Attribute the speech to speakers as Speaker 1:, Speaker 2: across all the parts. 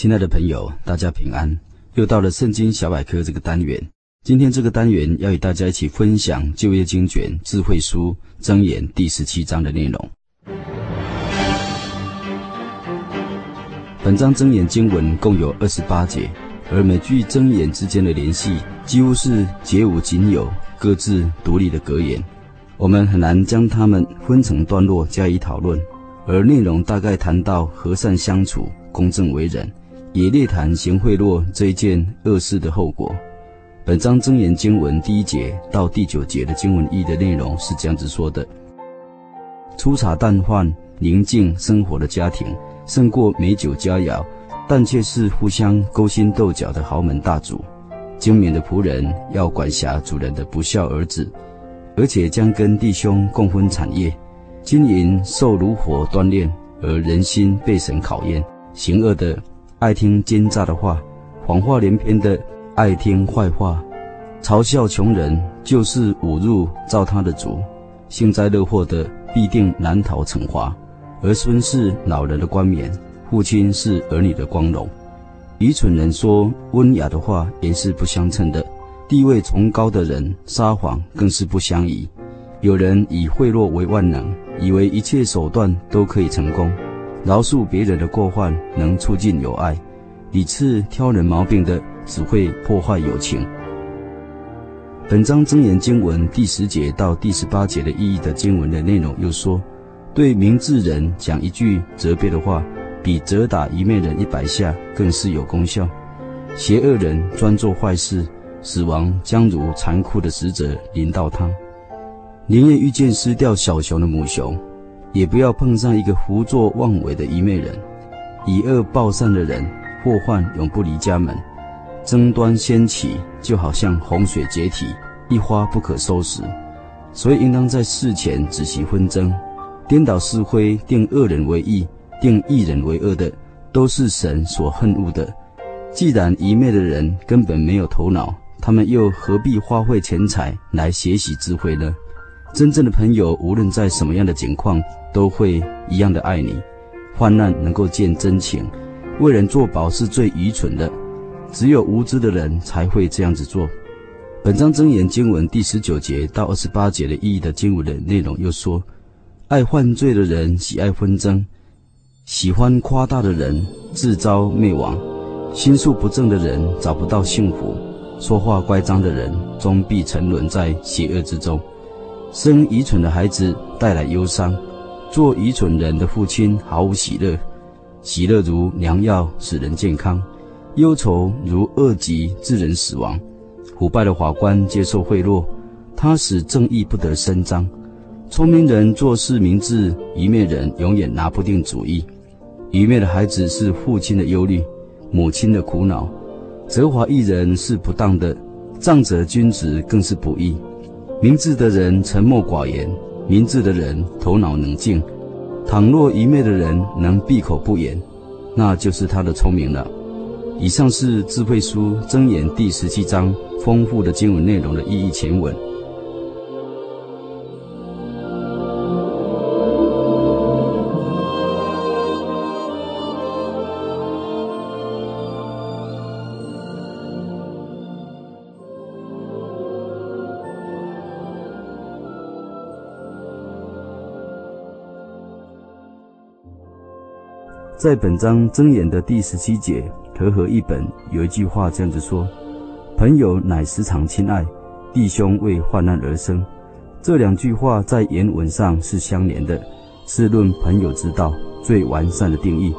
Speaker 1: 亲爱的朋友，大家平安！又到了《圣经小百科》这个单元。今天这个单元要与大家一起分享就业经卷智慧书箴言第十七章的内容。本章箴言经文共有二十八节，而每句箴言之间的联系几乎是绝无仅有、各自独立的格言。我们很难将它们分成段落加以讨论，而内容大概谈到和善相处、公正为人。也列谈行贿赂这一件恶事的后果。本章真言经文第一节到第九节的经文一的内容是这样子说的：粗茶淡饭、宁静生活的家庭，胜过美酒佳肴，但却是互相勾心斗角的豪门大族。精明的仆人要管辖主人的不孝儿子，而且将跟弟兄共分产业。金银受炉火锻炼，而人心被神考验。行恶的。爱听奸诈的话，谎话连篇的爱听坏话，嘲笑穷人就是侮辱造他的主，幸灾乐祸的必定难逃惩罚。儿孙是老人的冠冕，父亲是儿女的光荣。愚蠢人说温雅的话也是不相称的，地位崇高的人撒谎更是不相宜。有人以贿赂为万能，以为一切手段都可以成功。饶恕别人的过患，能促进友爱；屡次挑人毛病的，只会破坏友情。本章真言经文第十节到第十八节的意义的经文的内容又说：对明智人讲一句责备的话，比责打愚昧人一百下更是有功效。邪恶人专做坏事，死亡将如残酷的使者临到他。宁愿遇见失掉小熊的母熊。也不要碰上一个胡作妄为的愚昧人，以恶报善的人，祸患永不离家门。争端掀起，就好像洪水解体，一发不可收拾。所以应当在事前止息纷争，颠倒是非，定恶人为义，定义人为恶的，都是神所恨恶的。既然愚昧的人根本没有头脑，他们又何必花费钱财来学习智慧呢？真正的朋友，无论在什么样的境况，都会一样的爱你。患难能够见真情，为人作保是最愚蠢的。只有无知的人才会这样子做。本章箴言经文第十九节到二十八节的意义的经文的内容又说：爱犯罪的人喜爱纷争，喜欢夸大的人自招灭亡。心术不正的人找不到幸福，说话乖张的人终必沉沦在邪恶之中。生愚蠢的孩子带来忧伤，做愚蠢人的父亲毫无喜乐。喜乐如良药，使人健康；忧愁如恶疾，致人死亡。腐败的法官接受贿赂，他使正义不得伸张。聪明人做事明智，愚昧人永远拿不定主意。愚昧的孩子是父亲的忧虑，母亲的苦恼。责罚一人是不当的，杖责君子更是不义。明智的人沉默寡言，明智的人头脑冷静。倘若愚昧的人能闭口不言，那就是他的聪明了。以上是智慧书箴言第十七章丰富的经文内容的意义前文。在本章箴言的第十七节和合译本有一句话这样子说：“朋友乃时常亲爱，弟兄为患难而生。”这两句话在原文上是相连的，是论朋友之道最完善的定义。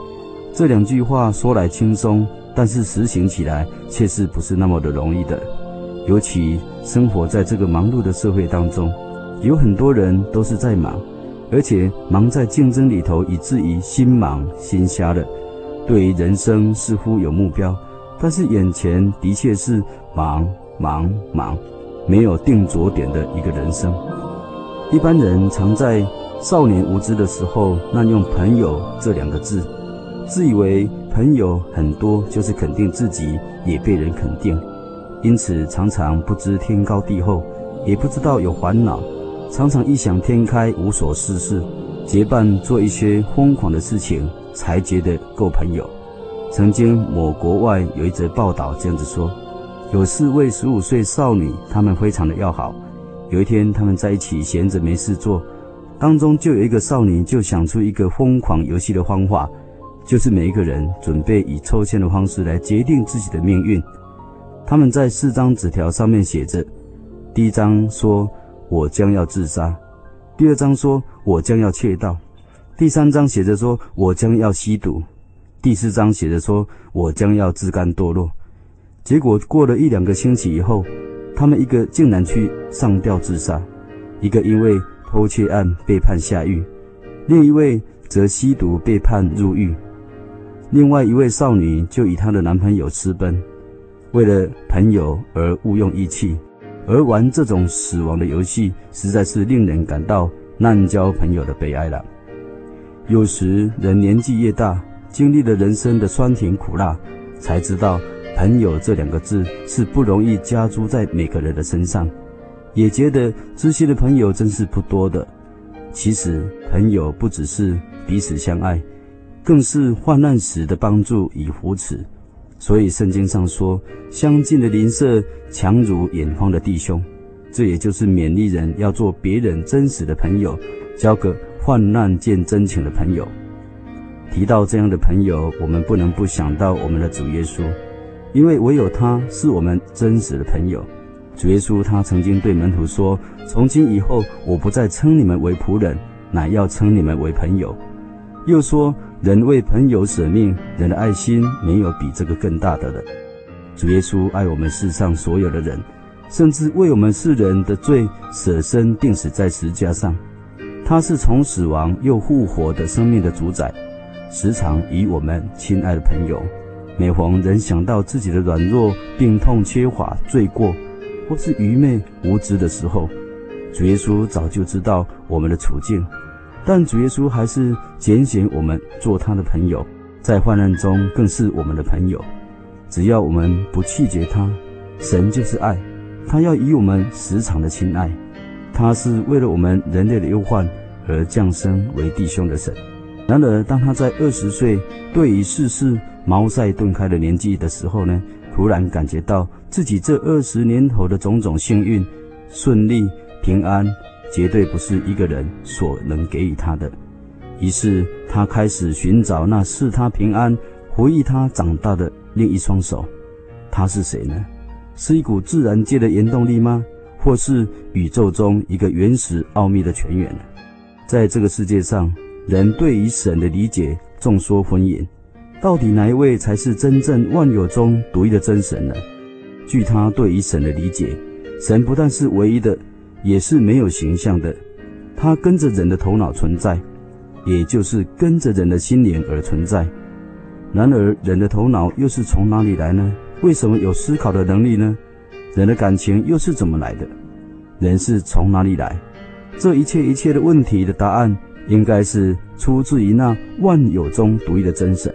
Speaker 1: 这两句话说来轻松，但是实行起来却是不是那么的容易的。尤其生活在这个忙碌的社会当中，有很多人都是在忙，而且忙在竞争里头，以至于心忙心瞎了。对于人生似乎有目标，但是眼前的确是忙忙忙，没有定着点的一个人生。一般人常在少年无知的时候滥用“朋友”这两个字，自以为朋友很多就是肯定自己，也被人肯定，因此常常不知天高地厚，也不知道有烦恼，常常异想天开，无所事事，结伴做一些疯狂的事情。才觉得够朋友。曾经某国外有一则报道这样子说：有四位十五岁少女，她们非常的要好。有一天，她们在一起闲着没事做，当中就有一个少女就想出一个疯狂游戏的方法，就是每一个人准备以抽签的方式来决定自己的命运。他们在四张纸条上面写着：第一张说我将要自杀，第二章说我将要窃盗。第三章写着说：“我将要吸毒。”第四章写着说：“我将要自甘堕落。”结果过了一两个星期以后，他们一个竟然去上吊自杀，一个因为偷窃案被判下狱，另一位则吸毒被判入狱。另外一位少女就与她的男朋友私奔，为了朋友而误用义气，而玩这种死亡的游戏，实在是令人感到滥交朋友的悲哀了。有时人年纪越大，经历了人生的酸甜苦辣，才知道“朋友”这两个字是不容易加诸在每个人的身上，也觉得知心的朋友真是不多的。其实，朋友不只是彼此相爱，更是患难时的帮助与扶持。所以圣经上说：“相近的邻舍强如远方的弟兄。”这也就是勉励人要做别人真实的朋友，交个。患难见真情的朋友，提到这样的朋友，我们不能不想到我们的主耶稣，因为唯有他是我们真实的朋友。主耶稣他曾经对门徒说：“从今以后，我不再称你们为仆人，乃要称你们为朋友。”又说：“人为朋友舍命，人的爱心没有比这个更大的了。”主耶稣爱我们世上所有的人，甚至为我们世人的罪舍身钉死在十架上。他是从死亡又复活的生命的主宰，时常与我们亲爱的朋友，每逢人想到自己的软弱、病痛、缺乏、罪过，或是愚昧无知的时候，主耶稣早就知道我们的处境，但主耶稣还是拣选我们做他的朋友，在患难中更是我们的朋友。只要我们不弃绝他，神就是爱，他要以我们时常的亲爱。他是为了我们人类的忧患而降生为弟兄的神。然而，当他在二十岁对于世事茅塞顿开的年纪的时候呢，突然感觉到自己这二十年头的种种幸运、顺利、平安，绝对不是一个人所能给予他的。于是，他开始寻找那赐他平安、回忆他长大的另一双手。他是谁呢？是一股自然界的原动力吗？或是宇宙中一个原始奥秘的泉源呢，在这个世界上，人对于神的理解众说纷纭，到底哪一位才是真正万有中独一的真神呢？据他对于神的理解，神不但是唯一的，也是没有形象的，他跟着人的头脑存在，也就是跟着人的心灵而存在。然而，人的头脑又是从哪里来呢？为什么有思考的能力呢？人的感情又是怎么来的？人是从哪里来？这一切一切的问题的答案，应该是出自于那万有中独一的真神。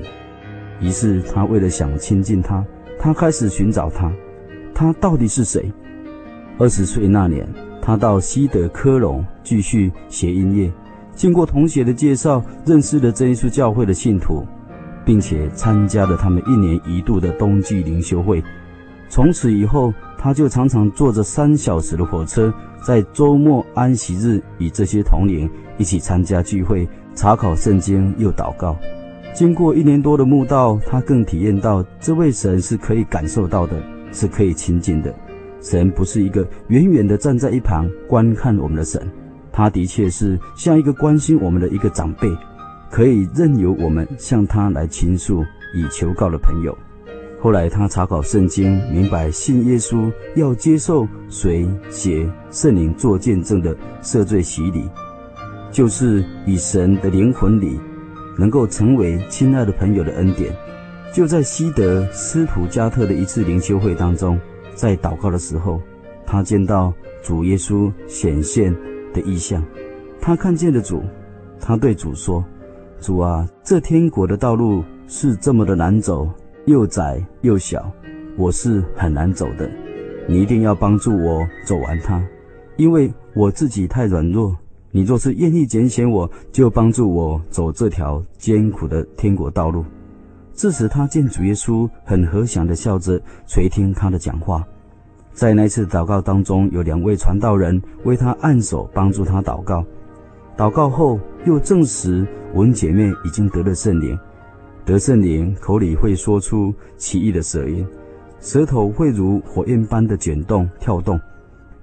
Speaker 1: 于是他为了想亲近他，他开始寻找他。他到底是谁？二十岁那年，他到西德科隆继续学音乐，经过同学的介绍，认识了真耶稣教会的信徒，并且参加了他们一年一度的冬季灵修会。从此以后，他就常常坐着三小时的火车，在周末、安息日与这些同龄一起参加聚会、查考圣经又祷告。经过一年多的慕道，他更体验到这位神是可以感受到的，是可以亲近的。神不是一个远远的站在一旁观看我们的神，他的确是像一个关心我们的一个长辈，可以任由我们向他来倾诉以求告的朋友。后来他查考圣经，明白信耶稣要接受水、血、圣灵做见证的赦罪洗礼。就是以神的灵魂里能够成为亲爱的朋友的恩典。就在西德斯图加特的一次灵修会当中，在祷告的时候，他见到主耶稣显现的异象。他看见了主，他对主说：“主啊，这天国的道路是这么的难走，又窄又小，我是很难走的。你一定要帮助我走完它，因为我自己太软弱。你若是愿意拣选我，就帮助我走这条艰苦的天国道路。”致使，他见主耶稣很和祥的笑着垂听他的讲话。在那次祷告当中，有两位传道人为他按手，帮助他祷告。祷告后，又证实文姐妹已经得了圣灵，得圣灵，口里会说出奇异的舌音，舌头会如火焰般的卷动跳动，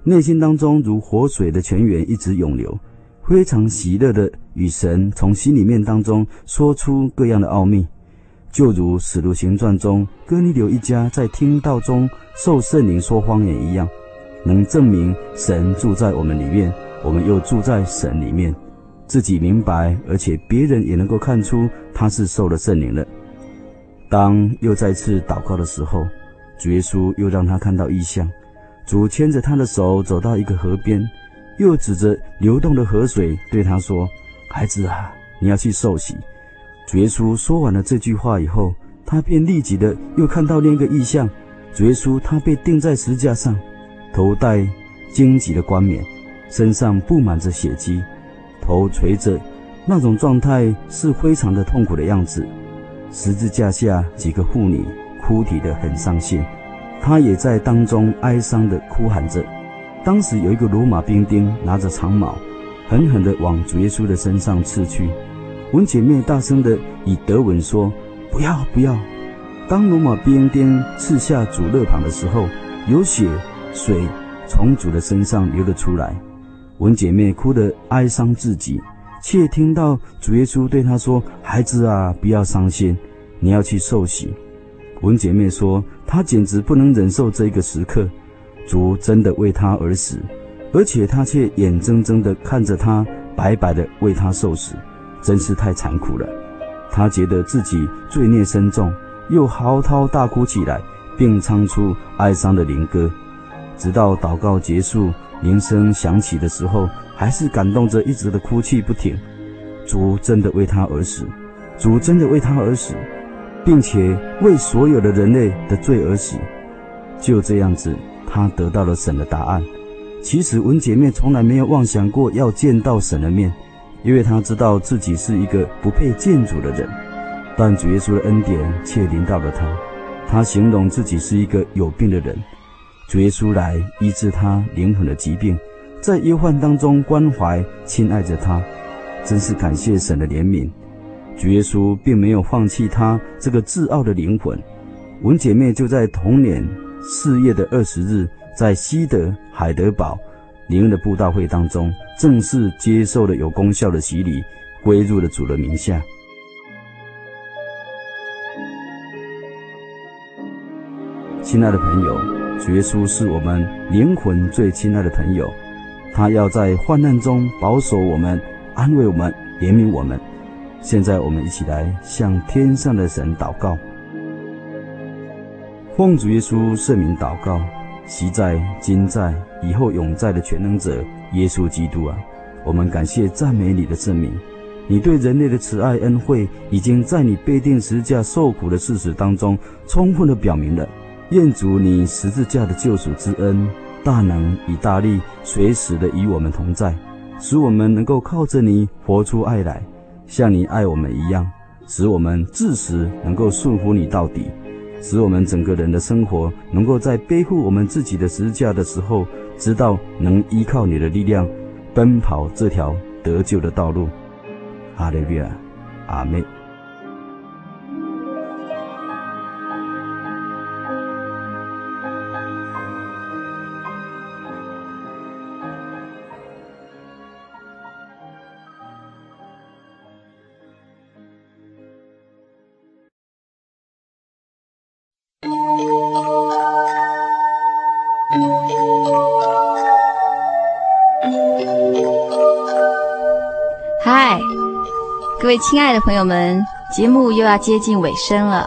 Speaker 1: 内心当中如活水的泉源一直涌流，非常喜乐的与神从心里面当中说出各样的奥秘。就如《使徒行传》中哥尼流一家在听道中受圣灵说方言一样，能证明神住在我们里面，我们又住在神里面，自己明白，而且别人也能够看出他是受了圣灵了。当又再次祷告的时候，主耶稣又让他看到异象，主牵着他的手走到一个河边，又指着流动的河水对他说：“孩子啊，你要去受洗。”主耶稣说完了这句话以后，他便立即的又看到另一个异象。主耶稣他被钉在十字架上，头戴荆棘的冠冕，身上布满着血迹，头垂着，那种状态是非常的痛苦的样子。十字架下几个妇女哭啼的很伤心，他也在当中哀伤的哭喊着。当时有一个罗马兵丁拿着长矛，狠狠地往主耶稣的身上刺去。文姐妹大声地以德文说：“不要，不要！”当罗马兵丁刺下主肋旁的时候，有血水从主的身上流了出来。文姐妹哭得哀伤至极，却听到主耶稣对她说：“孩子啊，不要伤心，你要去受洗。”文姐妹说：“她简直不能忍受这个时刻，主真的为她而死，而且她却眼睁睁地看着他白白的为她受死。”真是太残酷了，他觉得自己罪孽深重，又嚎啕大哭起来，并唱出哀伤的灵歌，直到祷告结束，铃声响起的时候，还是感动着，一直的哭泣不停。主真的为他而死，主真的为他而死，并且为所有的人类的罪而死。就这样子，他得到了神的答案。其实文姐妹从来没有妄想过要见到神的面。因为他知道自己是一个不配见主的人，但主耶稣的恩典却临到了他。他形容自己是一个有病的人，主耶稣来医治他灵魂的疾病，在忧患当中关怀亲爱着他，真是感谢神的怜悯。主耶稣并没有放弃他这个自傲的灵魂。文姐妹就在同年四月的二十日，在西德海德堡灵恩的布道会当中，正式接受了有功效的洗礼，归入了主的名下。亲爱的朋友，主耶稣是我们灵魂最亲爱的朋友，他要在患难中保守我们，安慰我们，怜悯我们。现在，我们一起来向天上的神祷告，奉主耶稣圣名祷告。昔在、今在、以后永在的全能者耶稣基督啊，我们感谢赞美你的圣名。你对人类的慈爱恩惠，已经在你被定十字架受苦的事实当中充分的表明了。愿主你十字架的救赎之恩，大能与大力，随时的与我们同在，使我们能够靠着你活出爱来，像你爱我们一样，使我们至死能够顺服你到底。使我们整个人的生活能够在背负我们自己的十字架的时候，知道能依靠你的力量，奔跑这条得救的道路。阿利维亚，阿
Speaker 2: 妹。位亲爱的朋友们，节目又要接近尾声了。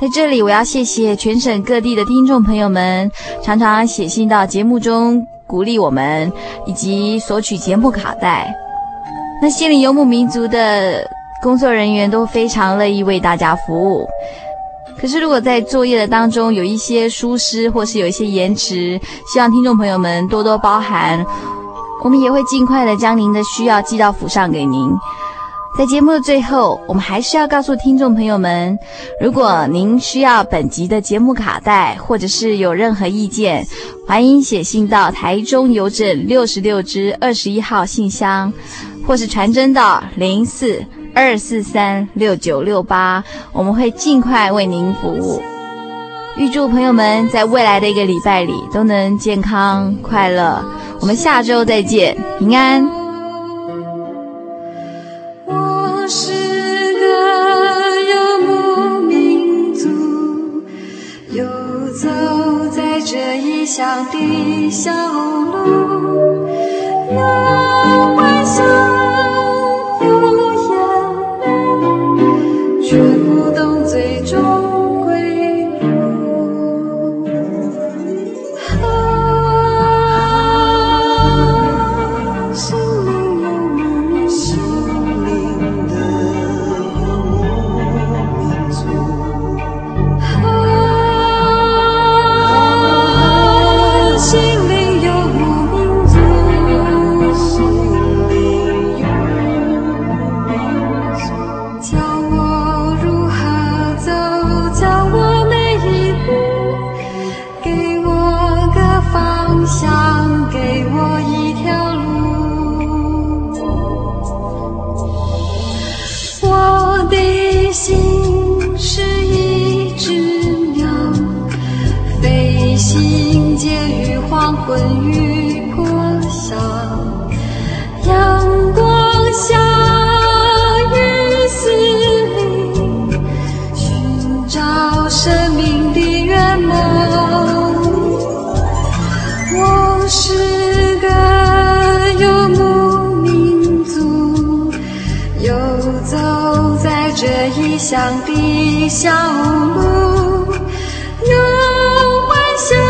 Speaker 2: 在这里，我要谢谢全省各地的听众朋友们，常常写信到节目中鼓励我们，以及索取节目卡带。那心灵游牧民族的工作人员都非常乐意为大家服务。可是，如果在作业的当中有一些疏失，或是有一些延迟，希望听众朋友们多多包涵。我们也会尽快的将您的需要寄到府上给您。在节目的最后，我们还是要告诉听众朋友们，如果您需要本集的节目卡带，或者是有任何意见，欢迎写信到台中邮政六十六支二十一号信箱，或是传真到零四二四三六九六八，我们会尽快为您服务。预祝朋友们在未来的一个礼拜里都能健康快乐。我们下周再见，平安。
Speaker 3: 小路那游走在这异乡的小路，有幻想。